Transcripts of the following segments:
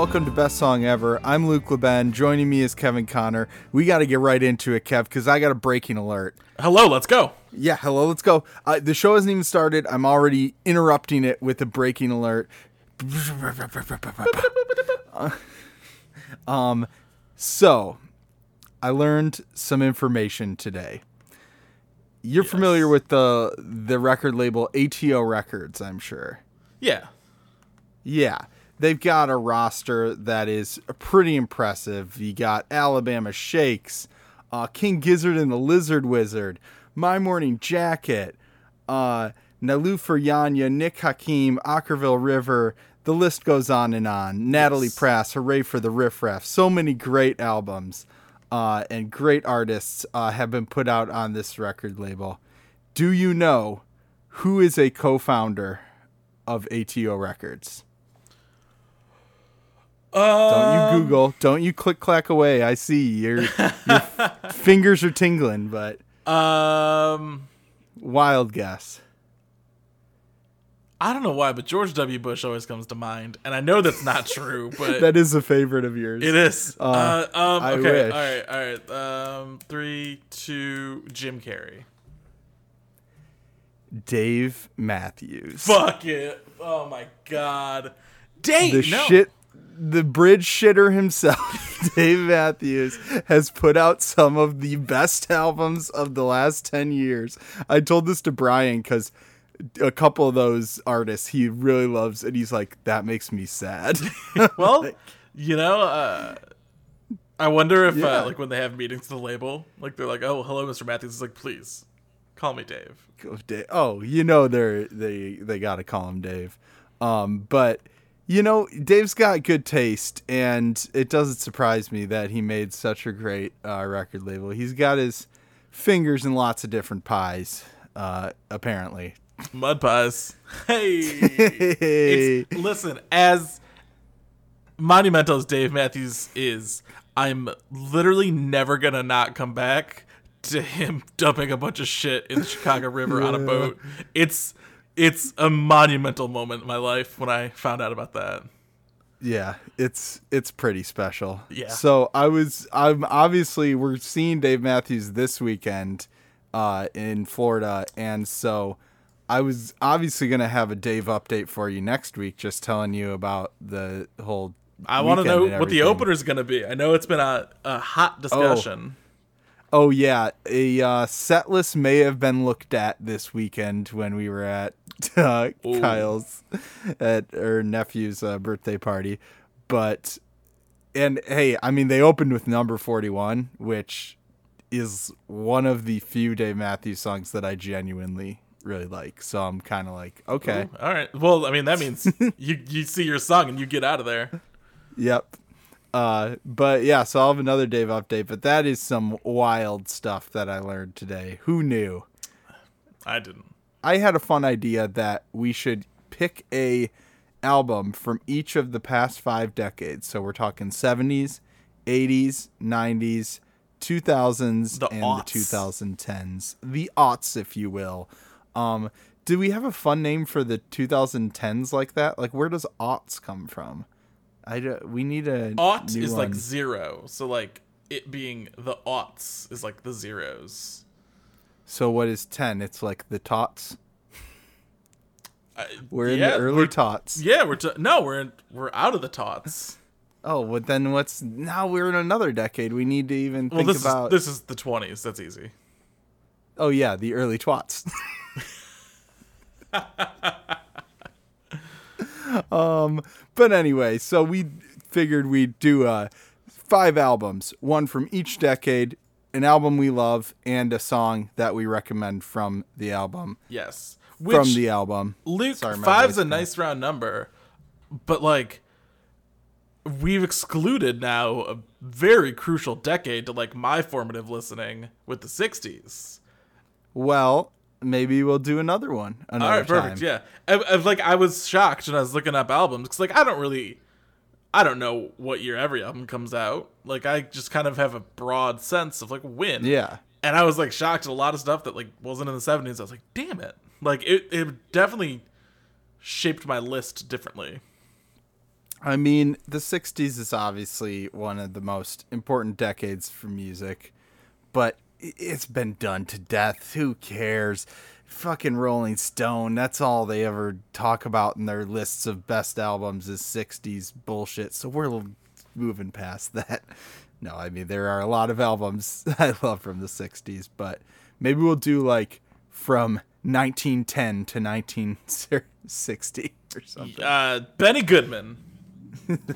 welcome to Best Song Ever. I'm Luke LeBen. Joining me is Kevin Connor. We got to get right into it, Kev, because I got a breaking alert. Hello, let's go. Yeah, hello, let's go. Uh, the show hasn't even started. I'm already interrupting it with a breaking alert. Um, so I learned some information today. You're Yes. familiar with the the record label ATO Records, I'm sure. Yeah. Yeah. They've got a roster that is pretty impressive. You got Alabama Shakes, uh, King Gizzard and the Lizard Wizard, My Morning Jacket, uh, Nilüfer Yanya, Nick Hakim, Okkervil River. The list goes on and on. Natalie Yes. Prass, Hooray for the Riff Raff. So many great albums uh, and great artists uh, have been put out on this record label. Do you know who is a co founder of ATO Records? Don't Um, you Google. Don't you click clack away. I see your, your fingers are tingling, but Um, wild guess. I don't know why, but George W. Bush always comes to mind, and I know that's not true, but That is a favorite of yours. it is. Uh, um, I okay, wish. all right, all right. Um, three, two, Jim Carrey. Dave Matthews. Fuck it. Oh my god. Dave. the no. shit the bridge shitter himself, Dave Matthews, has put out some of the best albums of the last 10 years. I told this to Brian because a couple of those artists he really loves, and he's like, that makes me sad. Well, you know, uh, I wonder if Yeah. uh, like when they have meetings to the label, like they're like, "Oh, hello, Mr. Matthews." It's like, please call me Dave. Go Dave. Oh, you know they're they they got to call him Dave. Um, but you know Dave's got good taste, and it doesn't surprise me that he made such a great uh, record label. He's got his fingers in lots of different pies, uh, apparently. Mud pies. Hey. Hey. It's, listen, as monumental as Dave Matthews is, I'm literally never gonna not come back to him dumping a bunch of shit in the Chicago River on a boat. It's it's a monumental moment in my life when I found out about that. Yeah, it's it's pretty special. Yeah. So I was I'm obviously we're seeing Dave Matthews this weekend uh in Florida and so I was obviously going to have a Dave update for you next week just telling you about the whole I want to know what the everything. opener's gonna be. I know it's been a, a hot discussion. Oh yeah, a uh, set list may have been looked at this weekend when we were at uh, Kyle's at her nephew's uh, birthday party, but and hey, I mean they opened with number forty one, which is one of the few Dave Matthews songs that I genuinely really like. So I'm kind of like, okay, Ooh, all right. Well, I mean that means you you see your song and you get out of there. yep. Uh, but yeah, so I'll have another Dave update. But that is some wild stuff that I learned today. Who knew? I didn't. I had a fun idea that we should pick a album from each of the past five decades. So we're talking 70s, 80s, 90s, 2000s, The and aughts. the 2010s. The aughts, if you will. Um, do we have a fun name for the 2010s like that? Like, where does aughts come from? I do, we need a Aught new is like zero, so like it being the aughts is like the zeros. So what is 10? It's like the tots. I- We're in the early tots. Yeah, we're t- no, we're in, we're out of the tots. Oh, but then what's now we're in another decade. We need to even Well, think this about is this is the twenties. That's easy. Oh yeah, the early twats. um but anyway, so we figured we'd do uh five albums, one from each decade, an album we love and a song that we recommend from the album. Yes, which from the album. Luke Sorry, five's a nice round number, but like we've excluded now a very crucial decade to like my formative listening with the '60s. Well, maybe we'll do another one another All right, perfect. time. Yeah, I, I, like I was shocked when I was looking up albums because like I don't really, I don't know what year every album comes out. Like I just kind of have a broad sense of like when. Yeah. And I was like shocked at a lot of stuff that like wasn't in the seventies. I was like, damn it! Like it, it definitely shaped my list differently. I mean, the 60s is obviously one of the most important decades for music, but it's been done to death. Who cares? Fucking Rolling Stone, that's all they ever talk about in their lists of best albums is 60s bullshit. So we're moving past that. No, I mean, there are a lot of albums I love from the 60s, but maybe we'll do like from 1910 to 1960 or something. Uh, Benny Goodman.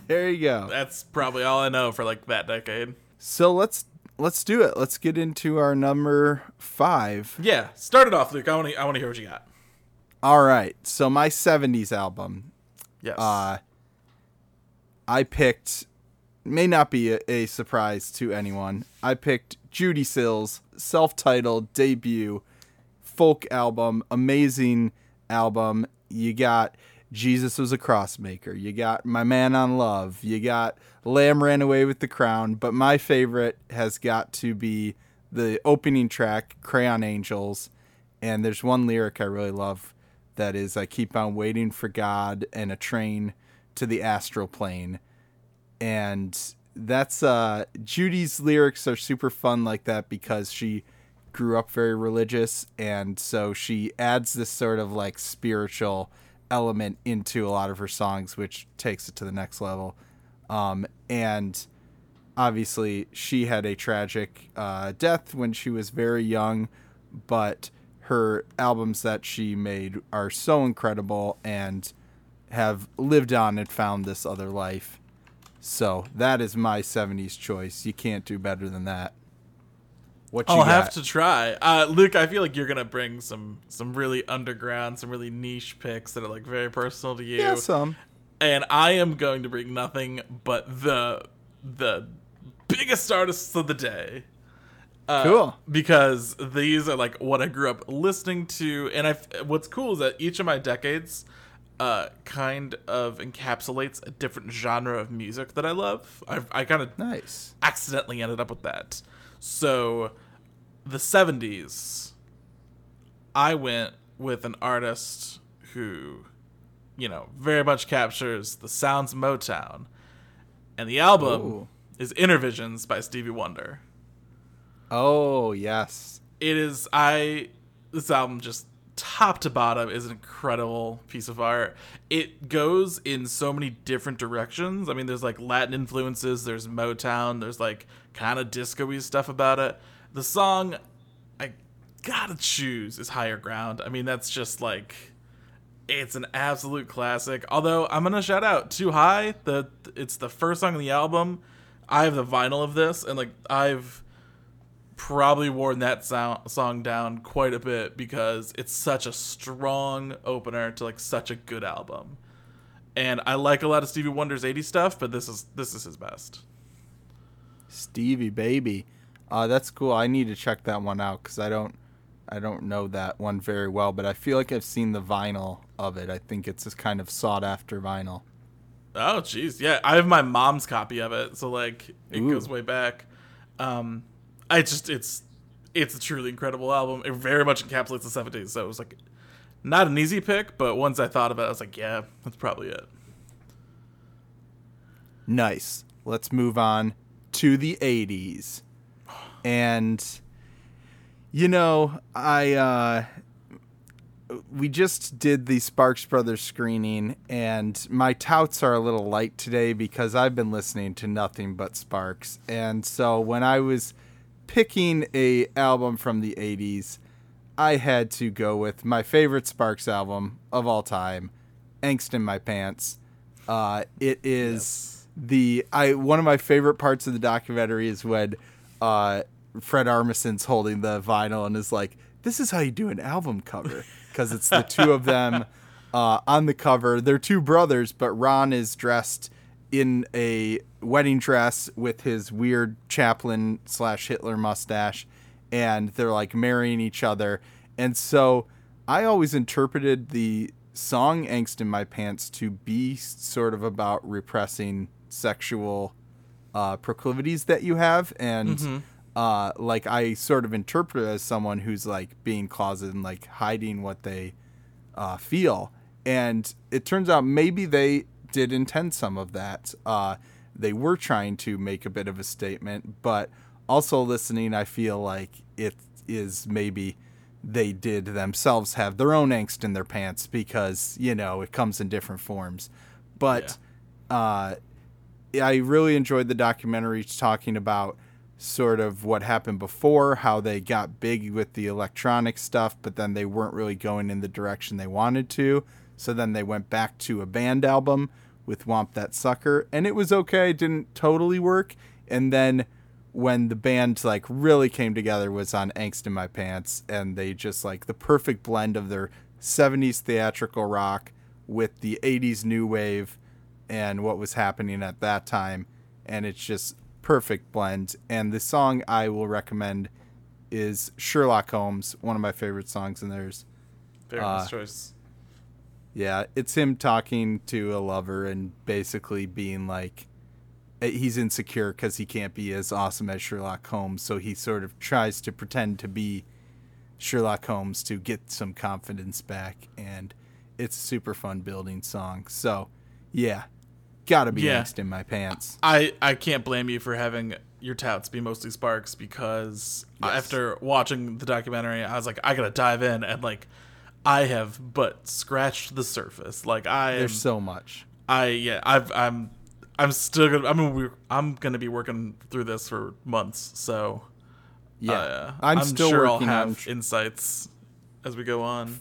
There you go. That's probably all I know for like that decade. So let's let's do it. Let's get into our number five. Yeah, start it off, Luke. I want to. I want to hear what you got. All right. So my '70s album, Yes. uh, I picked. May not be a, a surprise to anyone. I picked Judee Sill's self-titled debut folk album, amazing album. You got Jesus was a crossmaker. You got My Man on Love. You got Lamb Ran Away with the Crown. But my favorite has got to be the opening track, Crayon Angels. And there's one lyric I really love that is I keep on waiting for God and a train to the astral plane. And that's uh Judee's lyrics are super fun like that because she grew up very religious and so she adds this sort of like spiritual element into a lot of her songs which takes it to the next level um and obviously she had a tragic uh, death when she was very young but her albums that she made are so incredible and have lived on and found this other life so that is my 70s choice you can't do better than that what you I'll got? have to try. Uh, Luke, I feel like you're gonna bring some some really underground, some really niche picks that are like very personal to you. yeah some and I am going to bring nothing but the the biggest artists of the day. Uh, Cool. Because these are like what I grew up listening to, and I. What's cool is that each of my decades, uh, kind of encapsulates a different genre of music that I love. I I kind of nice accidentally ended up with that. So, the 70s, I went with an artist who, you know, very much captures the sounds of Motown. And the album Ooh. is Innervisions by Stevie Wonder. oh yes It is, I, this album just top to bottom is an incredible piece of art. It goes in so many different directions. I mean, there's like Latin influences, there's Motown, there's like kind of disco-y stuff about it. The song I gotta choose is Higher Ground. I mean, that's just like it's an absolute classic. Although I'm gonna shout out Too High. The it's the first song on the album. I have the vinyl of this, and like I've probably worn that sound, song down quite a bit because it's such a strong opener to like such a good album. And I like a lot of Stevie Wonder's 80s stuff, but this is this is his best. Stevie baby. Uh, that's cool. I need to check that one out because I don't, I don't know that one very well. But I feel like I've seen the vinyl of it. I think it's this kind of sought after vinyl. Oh, jeez, yeah, I have my mom's copy of it, so like it Ooh. goes way back. Um, I just it's it's a truly incredible album. It very much encapsulates the '70s, so it was like not an easy pick, but once I thought about it, I was like, yeah, that's probably it. Nice. Let's move on to the 80s. And you know, I uh we just did the Sparks Brothers screening and my touts are a little light today because I've been listening to nothing but Sparks. And so when I was picking a album from the 80s, I had to go with my favorite Sparks album of all time, Angst in My Pants. Uh, it is the I one of my favorite parts of the documentary is when uh, Fred Armisen's holding the vinyl and is like, "This is how you do an album cover," because it's the two of them uh, on the cover. They're two brothers, but Ron is dressed in a wedding dress with his weird chaplain slash Hitler mustache, and they're like marrying each other. And so I always interpreted the song Angst in My Pants to be sort of about repressing sexual uh, proclivities that you have. And uh, like I sort of interpret it as someone who's like being closeted and like hiding what they uh, feel. And it turns out maybe they did intend some of that. Uh, they were trying to make a bit of a statement, but also listening, I feel like it is maybe they did themselves have their own angst in their pants because you know it comes in different forms. But uh, I really enjoyed the documentary talking about sort of what happened before, how they got big with the electronic stuff, but then they weren't really going in the direction they wanted to. So then they went back to a band album with Whomp That Sucker, and it was okay, didn't totally work. And then when the band like really came together was on Angst in My Pants, and they just like the perfect blend of their 70s theatrical rock with the 80s new wave and what was happening at that time. And it's just perfect blend. And the song I will recommend is Sherlock Holmes, one of my favorite songs in theirs. Very nice choice. Yeah, it's him talking to a lover and basically being like, eh, he's insecure because he can't be as awesome as Sherlock Holmes. So he sort of tries to pretend to be Sherlock Holmes to get some confidence back. And it's a super fun building song. So, yeah, gotta be Yeah. in my pants. I I can't blame you for having your touts be mostly Sparks because Yes. after watching the documentary, I was like, I gotta dive in and like, I have but scratched the surface. Like I am, There's so much. I yeah, I've I'm I'm still gonna I'm gonna, I'm gonna be working through this for months. So Yeah, uh, I'm, still sure working I'll have on insights as we go on.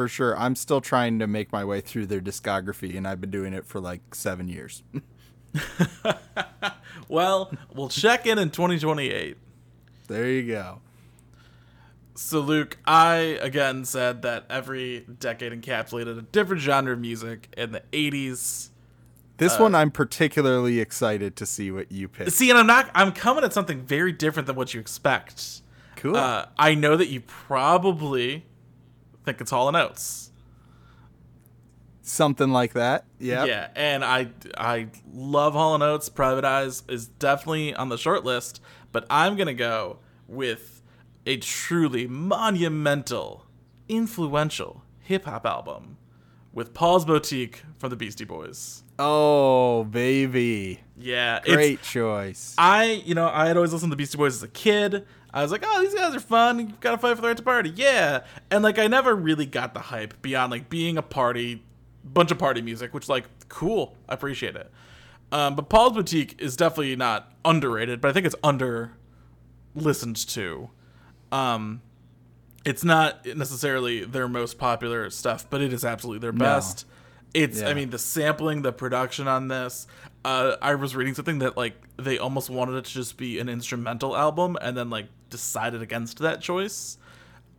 For sure. I'm still trying to make my way through their discography, and I've been doing it for like seven years. Well, we'll check in in 2028. there you go. So, Luke, I again said that every decade encapsulated a different genre of music. In the 80s, This Uh, one I'm particularly excited to see what you pick. see, and I'm not, I'm coming at something very different than what you expect. Cool. Uh, I know that you probably think it's Hall and Oates. Something like that. Yeah. Yeah, and I, I love Hall and Oates. Private Eyes is definitely on the short list, but I'm gonna go with a truly monumental, influential hip hop album with Paul's Boutique from the Beastie Boys. Oh, baby. Yeah, it's Great choice. I, you know, I had always listened to the Beastie Boys as a kid. I was like, oh, these guys are fun. You've gotta fight for the right to party. Yeah. And like, I never really got the hype beyond like being a party, bunch of party music, which like, cool. I appreciate it. Um, but Paul's Boutique is definitely not underrated, but I think it's under listened to. Um, it's not necessarily their most popular stuff, but it is absolutely their best. It's, I mean, the sampling, the production on this. Uh, I was reading something that like they almost wanted it to just be an instrumental album, and then like decided against that choice.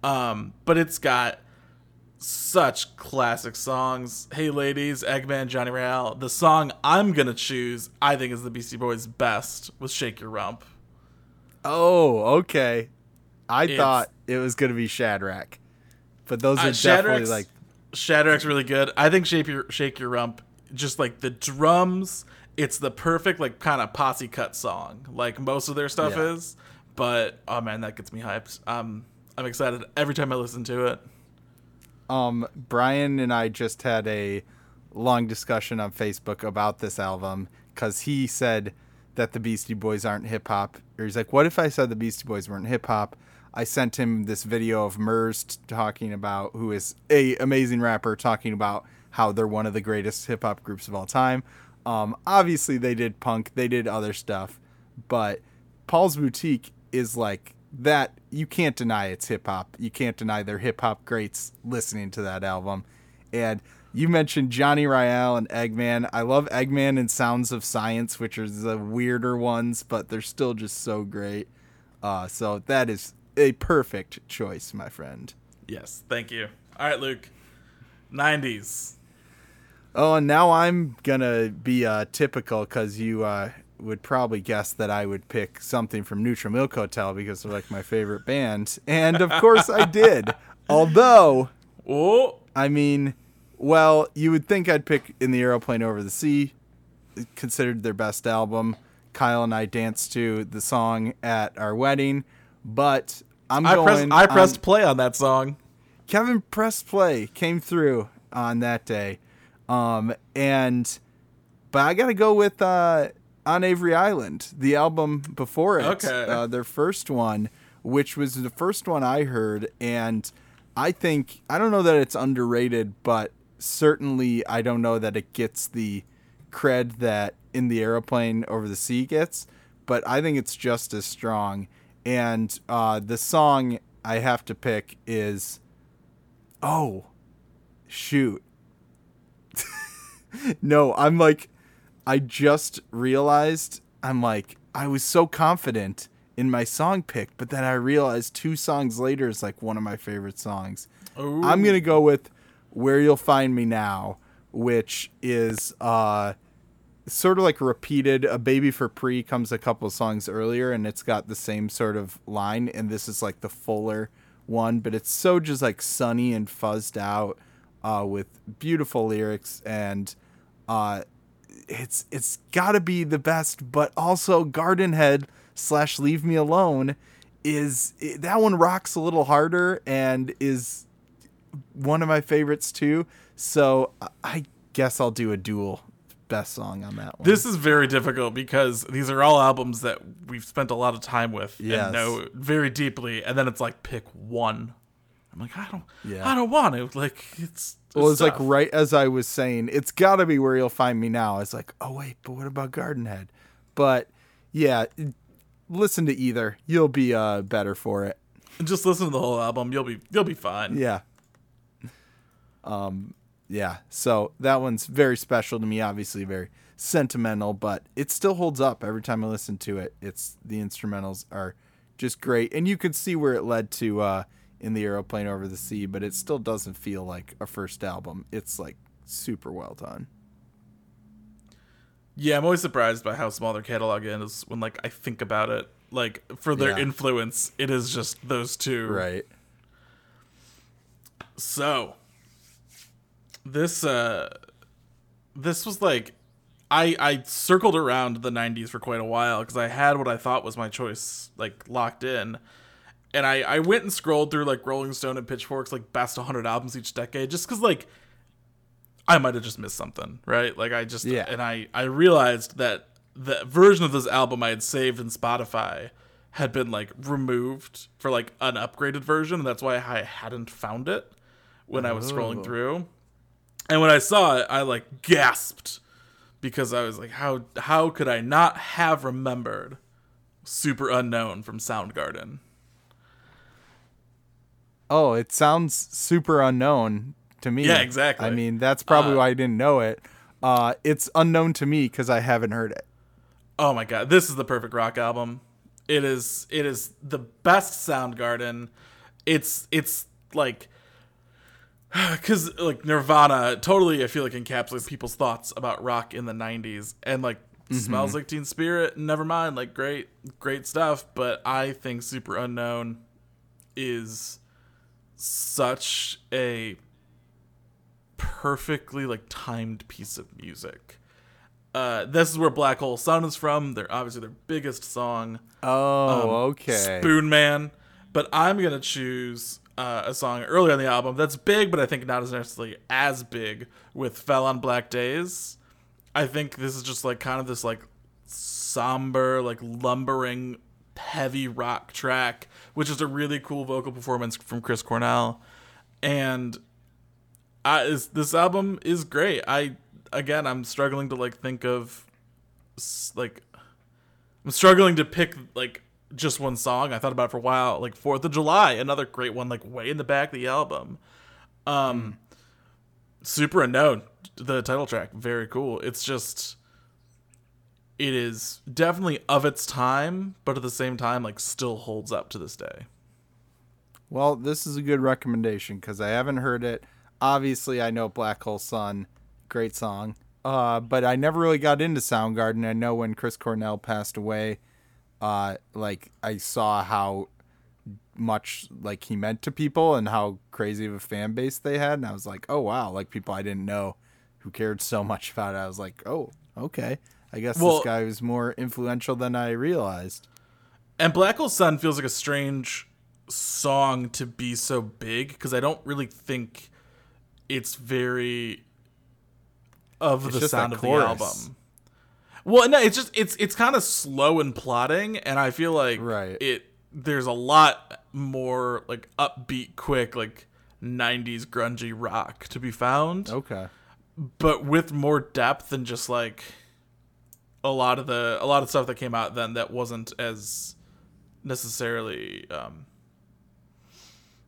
Um, but it's got such classic songs. Hey ladies, Eggman, Johnny Ryall. The song I'm gonna choose, I think, is the Beastie Boys' best. Was "Shake Your Rump." oh, okay. I It's- thought it was going to be Shadrach, But those are Uh, definitely like Shadrach's really good. I think "Shake Your Shake Your Rump," just like the drums, it's the perfect like kind of posse cut song. Like most of their stuff Yeah. is, but oh man, that gets me hyped. Um, I'm excited every time I listen to it. um Brian and I just had a long discussion on Facebook about this album cuz he said that the Beastie Boys aren't hip hop. Or he's like, "What if I said the Beastie Boys weren't hip hop?" I sent him this video of Murs talking about who is a amazing rapper talking about how they're one of the greatest hip hop groups of all time. Um, obviously they did punk, they did other stuff, but Paul's Boutique is like that. You can't deny it's hip hop. You can't deny they're hip hop greats listening to that album. And you mentioned Johnny Ryall and Eggman. I love Eggman and Sounds of Science, which are the weirder ones, but they're still just so great. Uh, so that is a perfect choice, my friend. Yes, thank you. All right, Luke. 90s. Oh, and now I'm gonna be uh, typical because you uh, would probably guess that I would pick something from Neutral Milk Hotel because they're like my favorite band, and of course I did. Although, Oh, I mean, well, you would think I'd pick "In the Aeroplane Over the Sea," considered their best album. Kyle and I danced to the song at our wedding, but I'm I going. pressed I on- pressed play on that song. Kevin pressed play, came through on that day. Um, and but I gotta go with uh, on Avery Island, the album before it, Okay. uh, their first one, which was the first one I heard, and I think I don't know that it's underrated, but certainly I don't know that it gets the cred that in the aeroplane over the sea gets, but I think it's just as strong. And uh, the song I have to pick is, oh, shoot. no, I'm like, I just realized I'm like, I was so confident in my song pick, but then I realized two songs later is like one of my favorite songs. Ooh. I'm gonna go with "Where You'll Find Me Now," which is uh, sort of like repeated. "A Baby for Pree" comes a couple songs earlier, and it's got the same sort of line, and this is like the fuller one, but it's so just like sunny and fuzzed out uh, with beautiful lyrics, and uh, it's it's got to be the best. But also, Gardenhead slash Leave Me Alone is that one rocks a little harder and is one of my favorites too. So I guess I'll do a dual best song on that one. This is very difficult because these are all albums that we've spent a lot of time with Yes. and know very deeply, and then it's like pick one. I'm like, I don't, Yeah. I don't want to. Like, it's well, it's like right as I was saying, it's got to be where you'll find me now. It's like, oh wait, but what about Gardenhead? But yeah, listen to either. You'll be uh better for it. just listen to the whole album. You'll be, you'll be fine. Yeah. Um yeah. So that one's very special to me, obviously very sentimental, but it still holds up every time I listen to it. It's the instrumentals are just great. And you could see where it led to uh in the aeroplane over the sea, but it still doesn't feel like a first album. It's like super well done. Yeah, I'm always surprised by how small their catalog is when, like, I think about it. Like, for their Yeah. influence, it is just those two. Right. So this uh this was like I I circled around the 90s for quite a while because I had what I thought was my choice like locked in. And I I went and scrolled through like Rolling Stone and Pitchfork's like best 100 albums each decade just cuz like I might have just missed something, right? Like I just Yeah. and I I realized that the version of this album I had saved in Spotify had been like removed for like an upgraded version, and that's why I hadn't found it when I was scrolling Oh. through. And when I saw it, I like gasped because I was like, how how could I not have remembered Superunknown from Soundgarden? Oh, it sounds super unknown to me. Yeah, exactly. I mean, that's probably Uh, why I didn't know it. Uh, it's unknown to me because I haven't heard it. Oh my god, this is the perfect rock album. It is it is the best Soundgarden. It's it's like cuz like Nirvana totally I feel like encapsulates people's thoughts about rock in the 90s and like Smells Like Teen Spirit, never mind, like great great stuff, but I think Superunknown is such a perfectly like timed piece of music. Uh, this is where Black Hole Sun is from. They're obviously their biggest song, Oh, Um, okay. Spoonman. But I'm gonna choose uh, a song earlier on the album that's big, but I think not as necessarily as big with "Fell on Black Days." I think this is just like kind of this like somber, like lumbering, heavy rock track, which is a really cool vocal performance from Chris Cornell, and I is this album is great. I again I'm struggling to like think of like I'm struggling to pick like just one song. I thought about it for a while. Like Fourth of July, another great one, like way in the back of the album. Um, Superunknown, the title track, very cool. It's just, it is definitely of its time, but at the same time, like still holds up to this day. Well, this is a good recommendation because I haven't heard it. Obviously, I know Black Hole Sun, great song. Uh, but I never really got into Soundgarden. I know when Chris Cornell passed away, uh, like I saw how much like he meant to people and how crazy of a fan base they had, and I was like, oh wow, like people I didn't know who cared so much about it. I was like, oh okay, I guess Well- this guy was more influential than I realized. And Black Hole Sun feels like a strange song to be so big because I don't really think it's very of It's the sound of the album. Well, no, it's just it's it's kind of slow and plotting, and I feel like Right. it there's a lot more like upbeat, quick, like '90s grungy rock to be found, Okay. but with more depth than just like a lot of the a lot of stuff that came out then that wasn't as necessarily um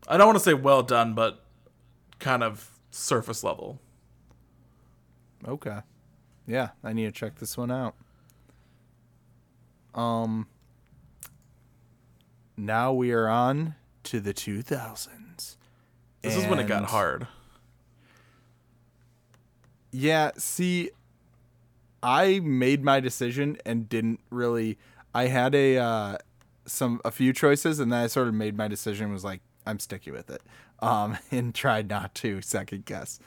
I don't want to say well done, but kind of surface level. Okay. Yeah, I need to check this one out. Um now we are on to the 2000s. This is when it got hard. Yeah, see I made my decision and didn't really I had a uh some a few choices and then I sort of made my decision was like I'm sticking with it. Um and tried not to second guess.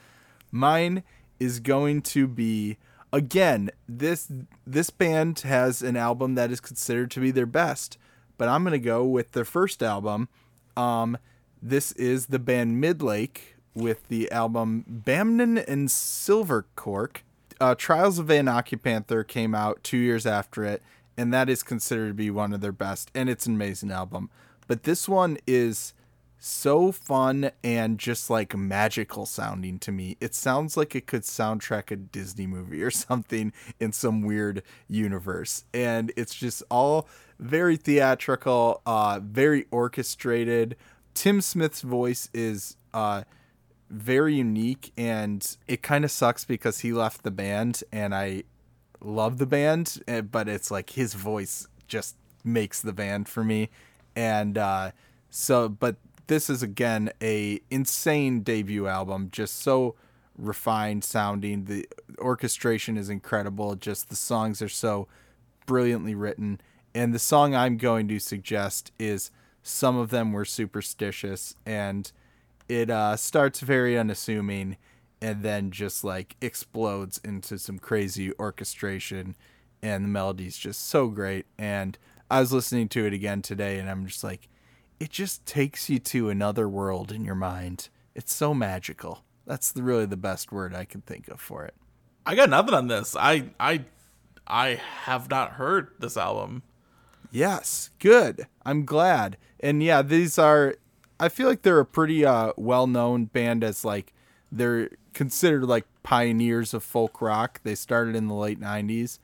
Mine is going to be again this this band has an album that is considered to be their best, but I'm to go with their first album. Um this is the band Midlake with the album Bamnan and Slivercork. Uh, Trials of Van Occupanther came out two years after it, and that is considered to be one of their best, and it's an amazing album. But this one is so fun and just like magical sounding to me. It sounds like it could soundtrack a Disney movie or something in some weird universe. And it's just all very theatrical, uh, very orchestrated. Tim Smith's voice is uh, very unique and it kind of sucks because he left the band and I love the band, eh, but it's like his voice just makes the band for me. And uh, so, but this is again a insane debut album, just so refined sounding. The orchestration is incredible. Just the songs are so brilliantly written. And the song I'm going to suggest is Some of Them Were Superstitious. And it uh, starts very unassuming and then just like explodes into some crazy orchestration. And the melody's just so great. And I was listening to it again today and I'm just like, it just takes you to another world in your mind. It's so magical. That's the, really the best word I can think of for it. I got nothing on this. I I I have not heard this album. Yes, good. I'm glad. And yeah, these are I feel like they're a pretty uh well-known band as like they're considered like pioneers of folk rock. They started in the late 90s.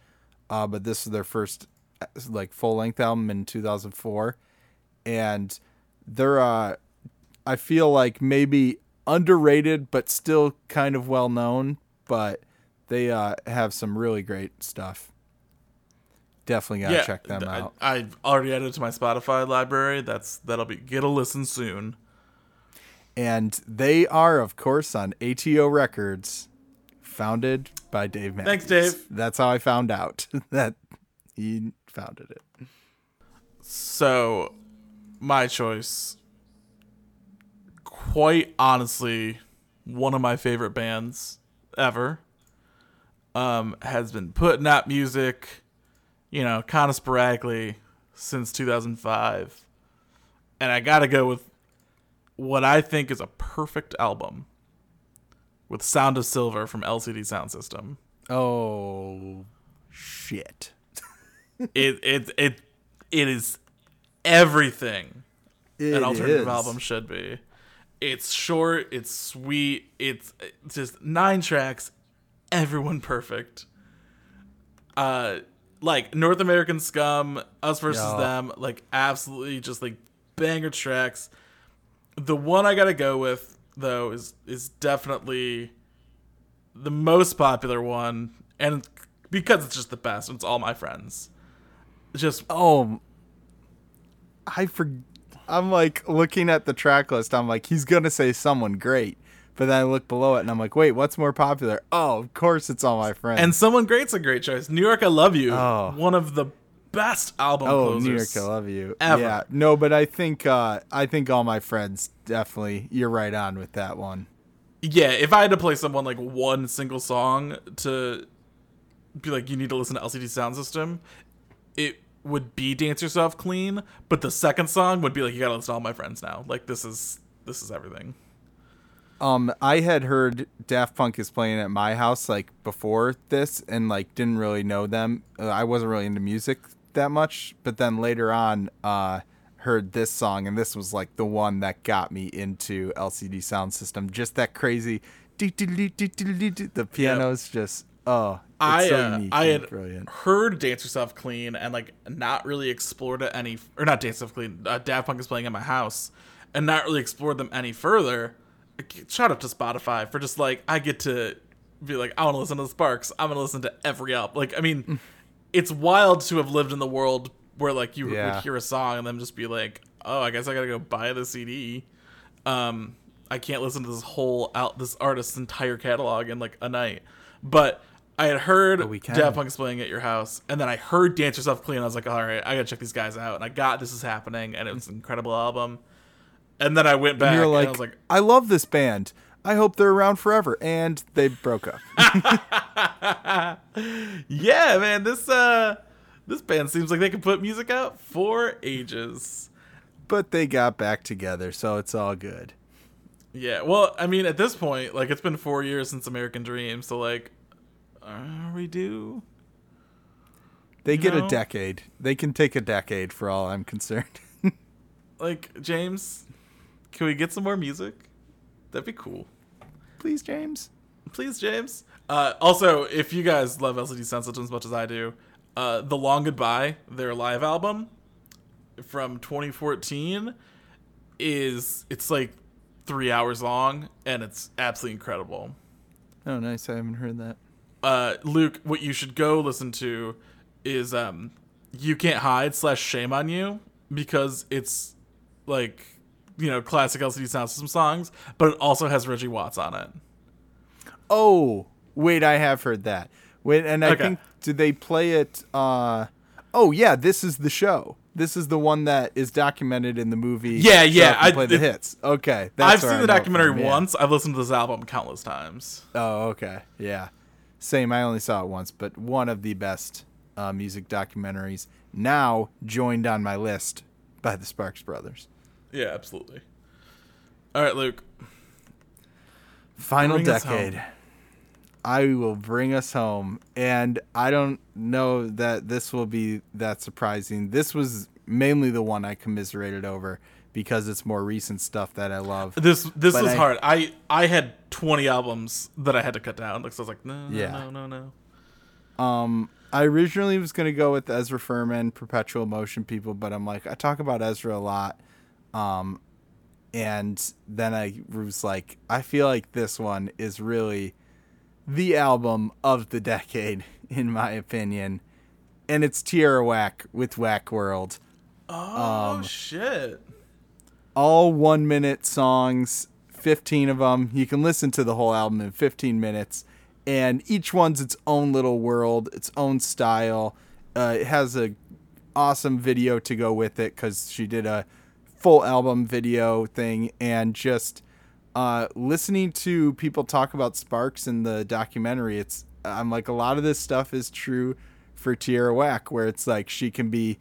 Uh but this is their first uh, like full-length album in 2004 and they're uh I feel like maybe underrated but still kind of well known, but they uh have some really great stuff. Definitely got to check them I, out. I've already added it to my Spotify library. That's that'll be get a listen soon. and they are, of course, on ATO Records, founded by Dave Matthews. Thanks, Dave. That's how I found out that he founded it. So, my choice, quite honestly, one of my favorite bands ever, um, has been putting out music, you know, kind of sporadically since 2005. And I gotta go with what I think is a perfect album with Sound of Silver from LCD Soundsystem. Oh, shit. It, it, it, it is everything It an alternative is. album should be. It's short, it's sweet, it's, it's just nine tracks, everyone perfect. Uh like North American Scum, Us versus Yeah. Them, like absolutely just like banger tracks. The one I got to go with though is is definitely the most popular one and because it's just the best, it's all my friends. It's just Oh, I for. I'm like looking at the track list. I'm like, he's gonna say someone great, but then I look below it and I'm like, wait, what's more popular? Oh, of course, it's all my friends. And someone great's a great choice. New York, I love you. Oh. One of the best album oh, closers. New York, I love you. ever. Yeah, no, but I think uh, I think all my friends definitely. You're right on with that one. Yeah, if I had to play someone like one single song to be like, you need to listen to LCD Soundsystem, it would be Dance Yourself Clean. But the second song would be like, you gotta listen to all my friends now. Like this is this is everything. Um, I had heard Daft Punk is playing at my house like before this, and like didn't really know them. Uh, I wasn't really into music that much, but then later on, uh, heard this song, and this was like the one that got me into LCD Soundsystem. Just that crazy, the piano's just oh, it's I so uh, I had brilliant. heard "Dance Yourself Clean" and like not really explored it any, or not "Dance Yourself Clean." Uh, Daft Punk is playing at my house, and not really explored them any further. Shout out to Spotify for just like I get to be like I want to listen to the Sparks. I'm gonna listen to every album. Like I mean, it's wild to have lived in the world where like you Yeah. would hear a song and then just be like, oh, I guess I gotta go buy the CD. Um, I can't listen to this whole out this artist's entire catalog in like a night. But I had heard. Daft Punk's playing at your house, and then I heard Dance Yourself Clean. I was like, all right, I gotta check these guys out. And I got This Is Happening, and it was an incredible album. And then I went back, And you're like, I was like, I love this band. I hope they're around forever, and they broke up. yeah, man, this uh, this band seems like they can put music out for ages. but they got back together, so it's all good. Yeah, well, I mean, at this point, like it's been four years since American Dream, so like, are we due? They get know? a decade. They can take a decade for all I'm concerned. Like, James, can we get some more music? That'd be cool. Please, James. Please, James. Uh, also, if you guys love LCD Soundsystem as much as I do, uh, The Long Goodbye, their live album from 2014, is it's like three hours long and it's absolutely incredible. Oh, nice. I haven't heard that. Uh, Luke, what you should go listen to is um, "You Can't Hide" slash "Shame on You" because it's like you know classic LCD Soundsystem songs, but it also has Reggie Watts on it. Oh, wait, I have heard that. Wait, and I Okay. think did they play it? Uh, oh yeah, this is the show. This is the one that is documented in the movie. Yeah, yeah, I- play the it- hits. Okay, I've seen I the documentary from, yeah. once. I've listened to this album countless times. Oh, okay, yeah. Same. I only saw it once, but one of the best uh, music documentaries. Now joined on my list by the Sparks Brothers. Yeah, absolutely. All right, Luke. Final Bring decade. I will bring us home. And I don't know that this will be that surprising. This was mainly the one I commiserated over because it's more recent stuff that I love. This this But was I- hard. I I had 20 albums that I had to cut down. Like, so I was like, no, no, Yeah. no, no, no. Um, I originally was gonna go with Ezra Furman, Perpetual Motion People, but I'm like, I talk about Ezra a lot. Um, and then I was like, I feel like this one is really the album of the decade, in my opinion. And it's Tierra Whack with Whack World. Oh Um, shit. All one minute songs, 15 of them. You can listen to the whole album in 15 minutes. And each one's its own little world, its own style. Uh, it has a awesome video to go with it because she did a full album video thing and just uh, listening to people talk about Sparks in the documentary, it's I'm like a lot of this stuff is true for Tierra Whack, where it's like she can be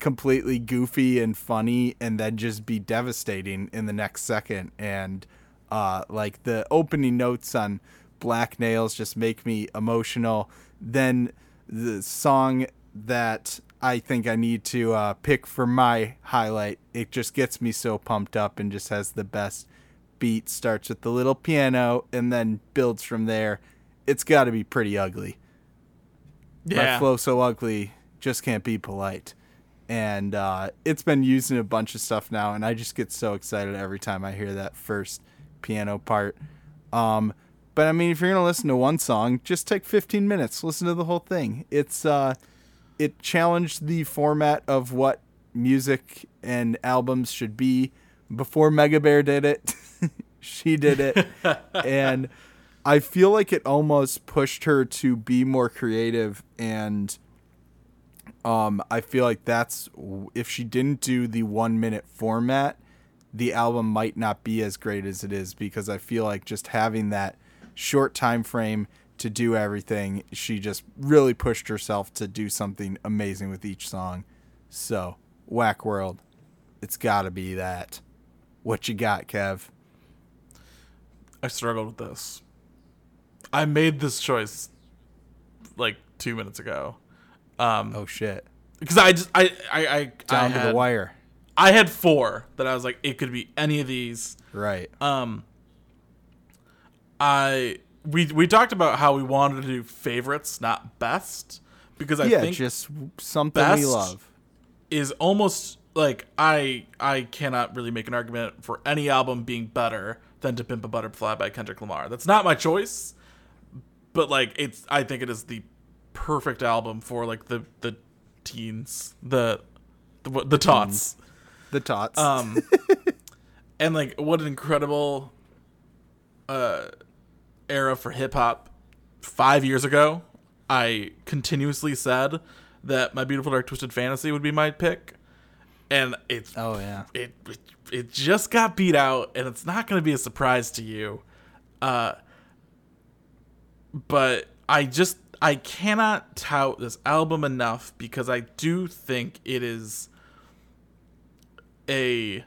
completely goofy and funny and then just be devastating in the next second. And uh, like the opening notes on Black Nails just make me emotional. Then the song that I think I need to uh, pick for my highlight, it just gets me so pumped up and just has the best beat. Starts with the little piano and then builds from there. It's got to be pretty ugly. My Yeah. flow so ugly, just can't be polite. And uh, it's been used in a bunch of stuff now, and I just get so excited every time I hear that first piano part. Um, but I mean, if you're gonna listen to one song, just take 15 minutes, listen to the whole thing. It's uh, it challenged the format of what music and albums should be. Before Mega Bear did it, she did it, and I feel like it almost pushed her to be more creative and um I feel like that's if she didn't do the 1 minute format the album might not be as great as it is because I feel like just having that short time frame to do everything she just really pushed herself to do something amazing with each song. So, Whack World. It's got to be that. What you got, Kev? I struggled with this. I made this choice like two minutes ago. Um, Oh shit. because I just I I I, I Down to the wire. I had four that I was like it could be any of these. Right. Um, I we we talked about how we wanted to do favorites, not best, because I yeah, think just something we love. is almost like I I cannot really make an argument for any album being better than "To Pimp a Butterfly" by Kendrick Lamar. That's not my choice, but like it's I think it is the perfect album for like the the teens, the the, the tots. The tots. Um, and like what an incredible uh era for hip hop. Five years ago, I continuously said that my beautiful dark twisted fantasy would be my pick, and it's oh yeah. it it, it just got beat out, and it's not going to be a surprise to you. Uh, but I just I cannot tout this album enough because I do think it is a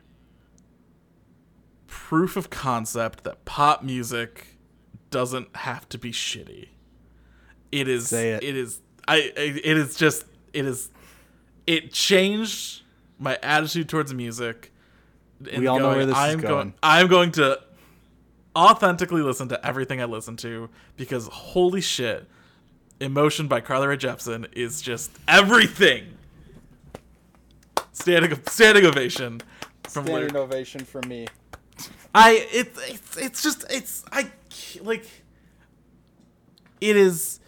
proof of concept that pop music doesn't have to be shitty. It is Say it. it is I I- it is just it is it changed my attitude towards music. and We all know where this is I'm going. I'm going to authentically listen to everything I listen to because holy shit, Emotion by Carly Rae Jepsen is just everything. Standing standing ovation from Lyric. ovation for me. I it's it's it's just it's I c- like it is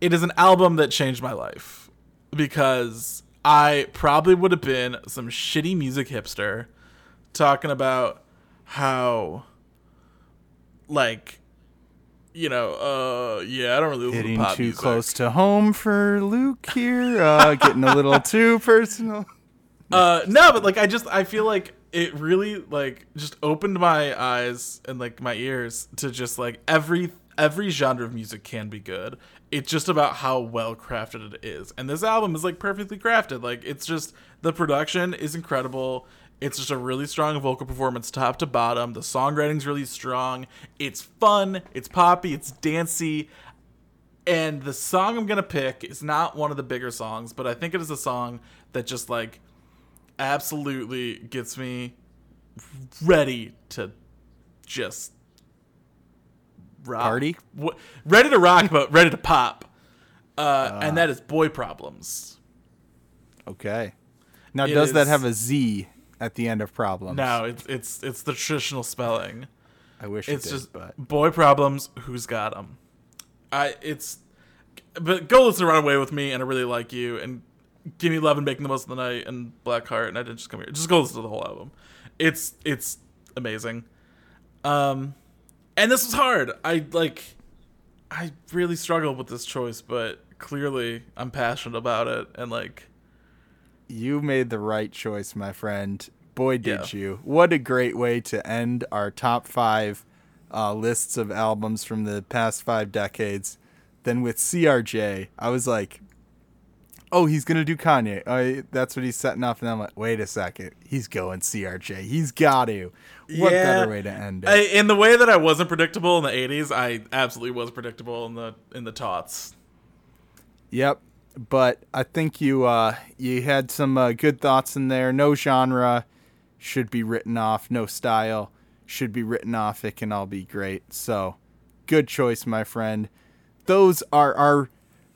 it is an album that changed my life because I probably would have been some shitty music hipster talking about how like you know uh yeah I don't really listen to Hitting pop too music. close to home for Luke here. Uh, getting a little too personal. Uh, no, but like I just I feel like it really like just opened my eyes and like my ears to just like every every genre of music can be good. It's just about how well crafted it is. And this album is like perfectly crafted. Like it's just the production is incredible. It's just a really strong vocal performance top to bottom. The songwriting's really strong. It's fun, it's poppy, it's dancey. And the song I'm gonna pick is not one of the bigger songs, but I think it is a song that just like absolutely gets me ready to just rock. Party? Ready to rock, but ready to pop. Uh, and that is Boy Problems. Okay. Now, It does that have a Z at the end of problems? No, it's it's it's the traditional spelling. I wish It's it did, just but boy problems. Who's got them? I it's, but go listen to Run Away with Me, and I really like you, and Give Me Love and Making the Most of the Night, and Blackheart, and I didn't just come here. Just go listen to the whole album. It's it's amazing. Um, and this was hard. I like, I really struggled with this choice, but clearly I'm passionate about it, and like, you made the right choice, my friend. Boy, did Yeah. you! What a great way to end our top five uh, lists of albums from the past five decades. Then with CRJ, I was like, "Oh, he's gonna do Kanye. Oh, that's what he's setting up." And I'm like, "Wait a second, he's going CRJ. He's got to. What Yeah. better way to end it?" I, in the way that I wasn't predictable in the '80s, I absolutely was predictable in the in the tots. Yep. But I think you uh, you had some uh, good thoughts in there. No genre should be written off. No style should be written off. It can all be great. So, good choice, my friend. Those are our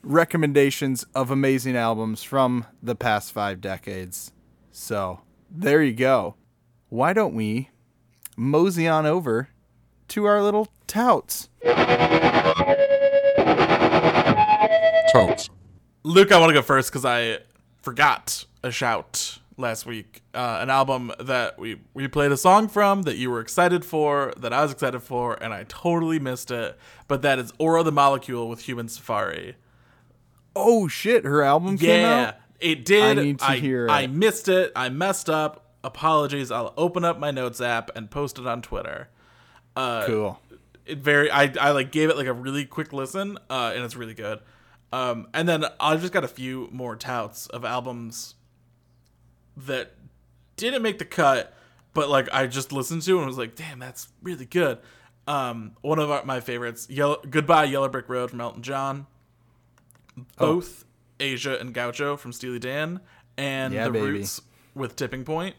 recommendations of amazing albums from the past five decades. So, there you go. Why don't we mosey on over to our little touts? Touts. Luke, I want to go first because I forgot a shout last week. Uh, an album that we we played a song from that you were excited for, that I was excited for, and I totally missed it. But that is Ora the Molecule with Human Safari. Oh shit, her album came out. Yeah, it did. I need to hear it. I missed it. I messed up. Apologies. I'll open up my notes app and post it on Twitter. Cool. it very I, I like gave it like a really quick listen uh and it's really good um and then i just got a few more touts of albums that didn't make the cut but like i just listened to and was like damn that's really good Um, one of our, my favorites, Yellow, Goodbye Yellow Brick Road from Elton John. Both Aja and Gaucho from Steely Dan, and Yeah, The baby. Roots with Tipping Point.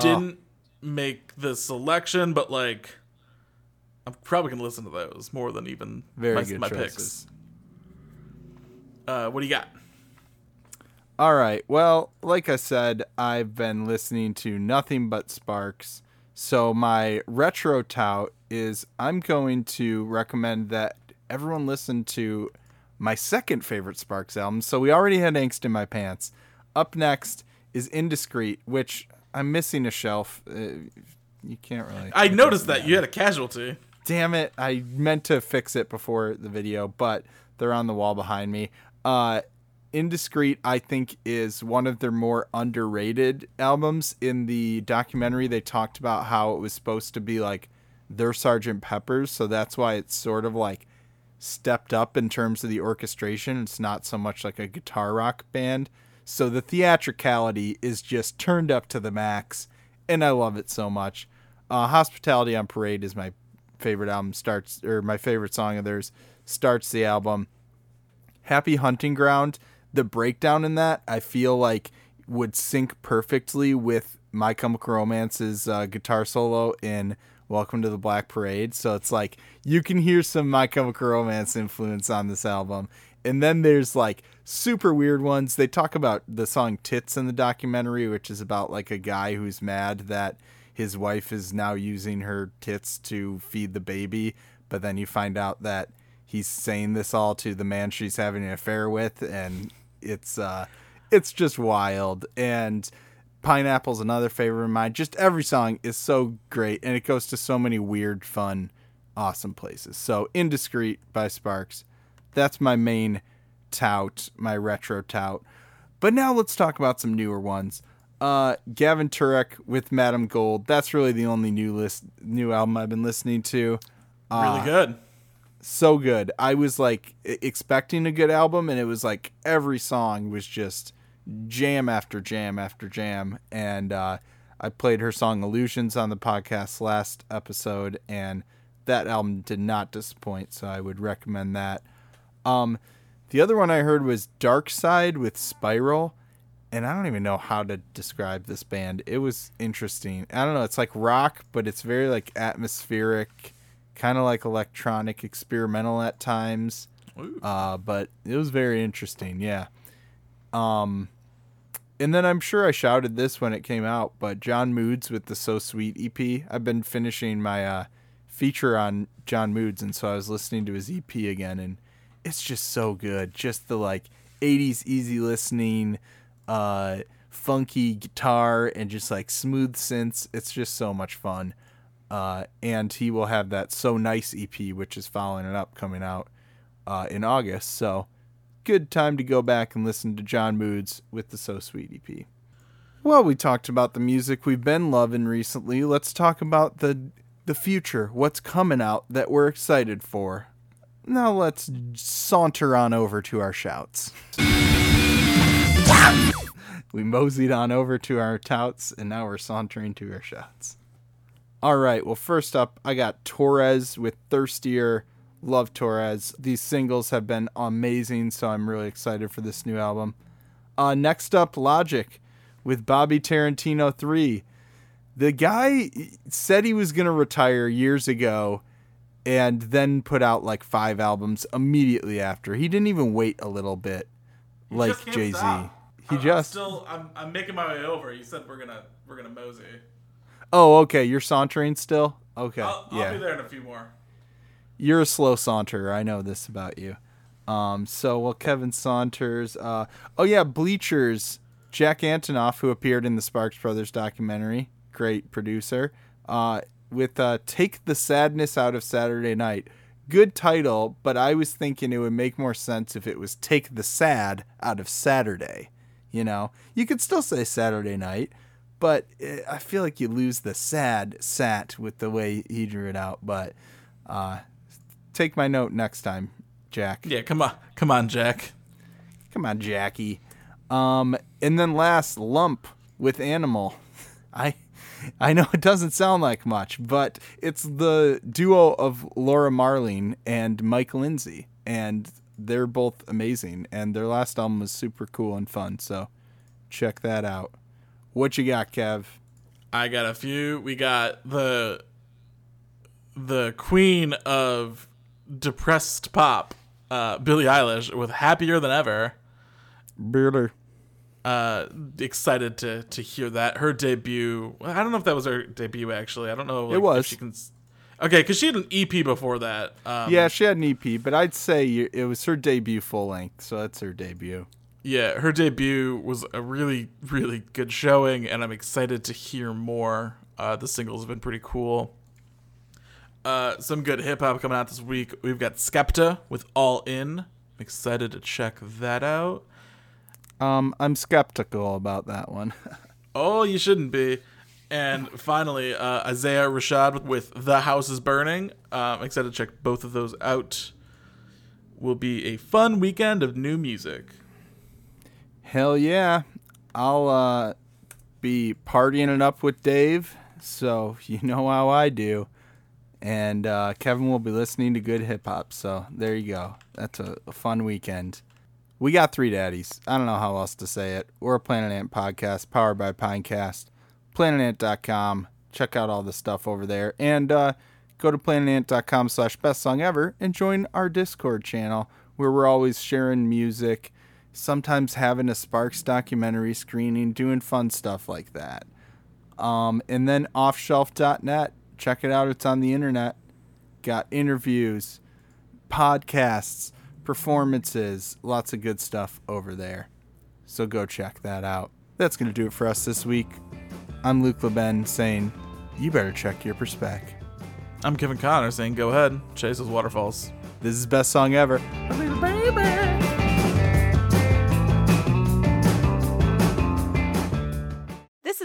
Didn't make the selection, but like, I'm probably gonna listen to those more than even Very my, good my choices. picks. Uh, what do you got? All right. Well, like I said, I've been listening to nothing but Sparks. So my retro tout is I'm going to recommend that everyone listen to my second favorite Sparks album. So we already had Angst in My Pants. Up next is Indiscreet, which I'm missing a shelf. Uh, you can't really. I noticed that you had a casualty. Damn it. I meant to fix it before the video, but they're on the wall behind me. Uh Indiscreet, I think, is one of their more underrated albums. In the documentary, they talked about how it was supposed to be like their Sergeant Pepper's, so that's why it's sort of like stepped up in terms of the orchestration. It's not so much like a guitar rock band. So the theatricality is just turned up to the max, and I love it so much. Uh, Hospitality on Parade is my favorite album. Starts or my favorite song of theirs. Starts the album. Happy Hunting Ground. The breakdown in that I feel like would sync perfectly with My Chemical Romance's uh, guitar solo in Welcome to the Black Parade. So it's like you can hear some My Chemical Romance influence on this album. And then there's like super weird ones. They talk about the song Tits in the documentary, which is about like a guy who's mad that his wife is now using her tits to feed the baby. But then you find out that he's saying this all to the man she's having an affair with. And it's, uh, it's just wild. And Pineapple's another favorite of mine. Just every song is so great, and it goes to so many weird, fun, awesome places. So, Indiscreet by Sparks. That's my main tout, my retro tout. But now let's talk about some newer ones. Uh, Gavin Turek with Madam Gold. That's really the only new list, new album I've been listening to. Really good. So good. I was like expecting a good album, and it was like every song was just jam after jam after jam. And uh, I played her song Illusions on the podcast last episode, and that album did not disappoint. So I would recommend that. Um, the other one I heard was Darkside with Spiral, and I don't even know how to describe this band. It was interesting. I don't know. It's like rock, but it's very like atmospheric, kind of like electronic, experimental at times. Uh, but it was very interesting. Yeah. Um, and then I'm sure I shouted this when it came out, but John Moods with the So Sweet EP. I've been finishing my uh, feature on John Moods, and so I was listening to his EP again, and it's just so good. Just the like 80s easy listening, uh, funky guitar, and just like smooth synths. It's just so much fun. Uh, and he will have that So Nice EP, which is following it up, coming out uh, in August. So good time to go back and listen to John Moods with the So Sweet EP. Well, we talked about the music we've been loving recently. Let's talk about the the future, what's coming out that we're excited for. Now let's saunter on over to our shouts. we moseyed on over to our touts, and now we're sauntering to our shouts. All right. Well, first up, I got Torres with Thirstier. Love Torres. These singles have been amazing, so I'm really excited for this new album. Uh, next up, Logic with Bobby Tarantino 3. The guy said he was going to retire years ago and then put out like five albums immediately after. He didn't even wait a little bit like Jay Z. He I'm- just. I'm still I'm, I'm making my way over. You said we're gonna we're gonna mosey. Oh, okay. You're sauntering still? Okay. I'll, I'll yeah. be there in a few more. You're a slow saunterer. I know this about you. Um, so well, Kevin Saunters. Uh, oh yeah, Bleachers. Jack Antonoff, who appeared in the Sparks Brothers documentary, great producer. Uh, with uh, "Take the Sadness Out of Saturday Night." Good title, but I was thinking it would make more sense if it was "Take the Sad Out of Saturday." You know, you could still say Saturday Night, but eh, I feel like you lose the sad sat with the way he drew it out. But uh, take my note next time, Jack. Yeah, come on, come on, Jack. Come on, Jackie. Um, and then last, Lump with Animal. I I know it doesn't sound like much, but it's the duo of Laura Marling and Mike Lindsay, and they're both amazing. And their last album was super cool and fun, so check that out. What you got, Kev? I got a few. We got the the queen of depressed pop, uh, Billie Eilish, with "Happier Than Ever." Bearder. Uh, excited to to hear that her debut. I don't know if that was her debut actually. I don't know. like, if was. She can. Okay, because she had an EP before that. Um, Yeah, she had an EP, but I'd say it was her debut full length, so that's her debut. Yeah, her debut was a really, really good showing, and I'm excited to hear more. Uh, the singles have been pretty cool. Uh, some good hip hop coming out this week. We've got Skepta with All In. I'm excited to check that out. Um, I'm skeptical about that one. Oh, you shouldn't be. And finally, uh, Isaiah Rashad with The House is Burning. Uh, I'm excited to check both of those out. Will be a fun weekend of new music. Hell yeah. I'll uh, be partying it up with Dave, so you know how I do. And uh, Kevin will be listening to good hip hop, so there you go. That's a, a fun weekend. We got three daddies. I don't know how else to say it. We're a Planet Ant podcast powered by Pinecast. PlanetAnt.com. Check out all the stuff over there. And uh, go to planetant.com slash best song ever and join our Discord channel where we're always sharing music, sometimes having a Sparks documentary screening, doing fun stuff like that. Um, and then offshelf.net. Check it out. It's on the internet. Got interviews, podcasts, performances, lots of good stuff over there. So go check that out. That's going to do it for us this week. I'm Luke LeBen saying, you better check your perspec. I'm Kevin Connor saying, go ahead, chase those waterfalls. This is best song ever. This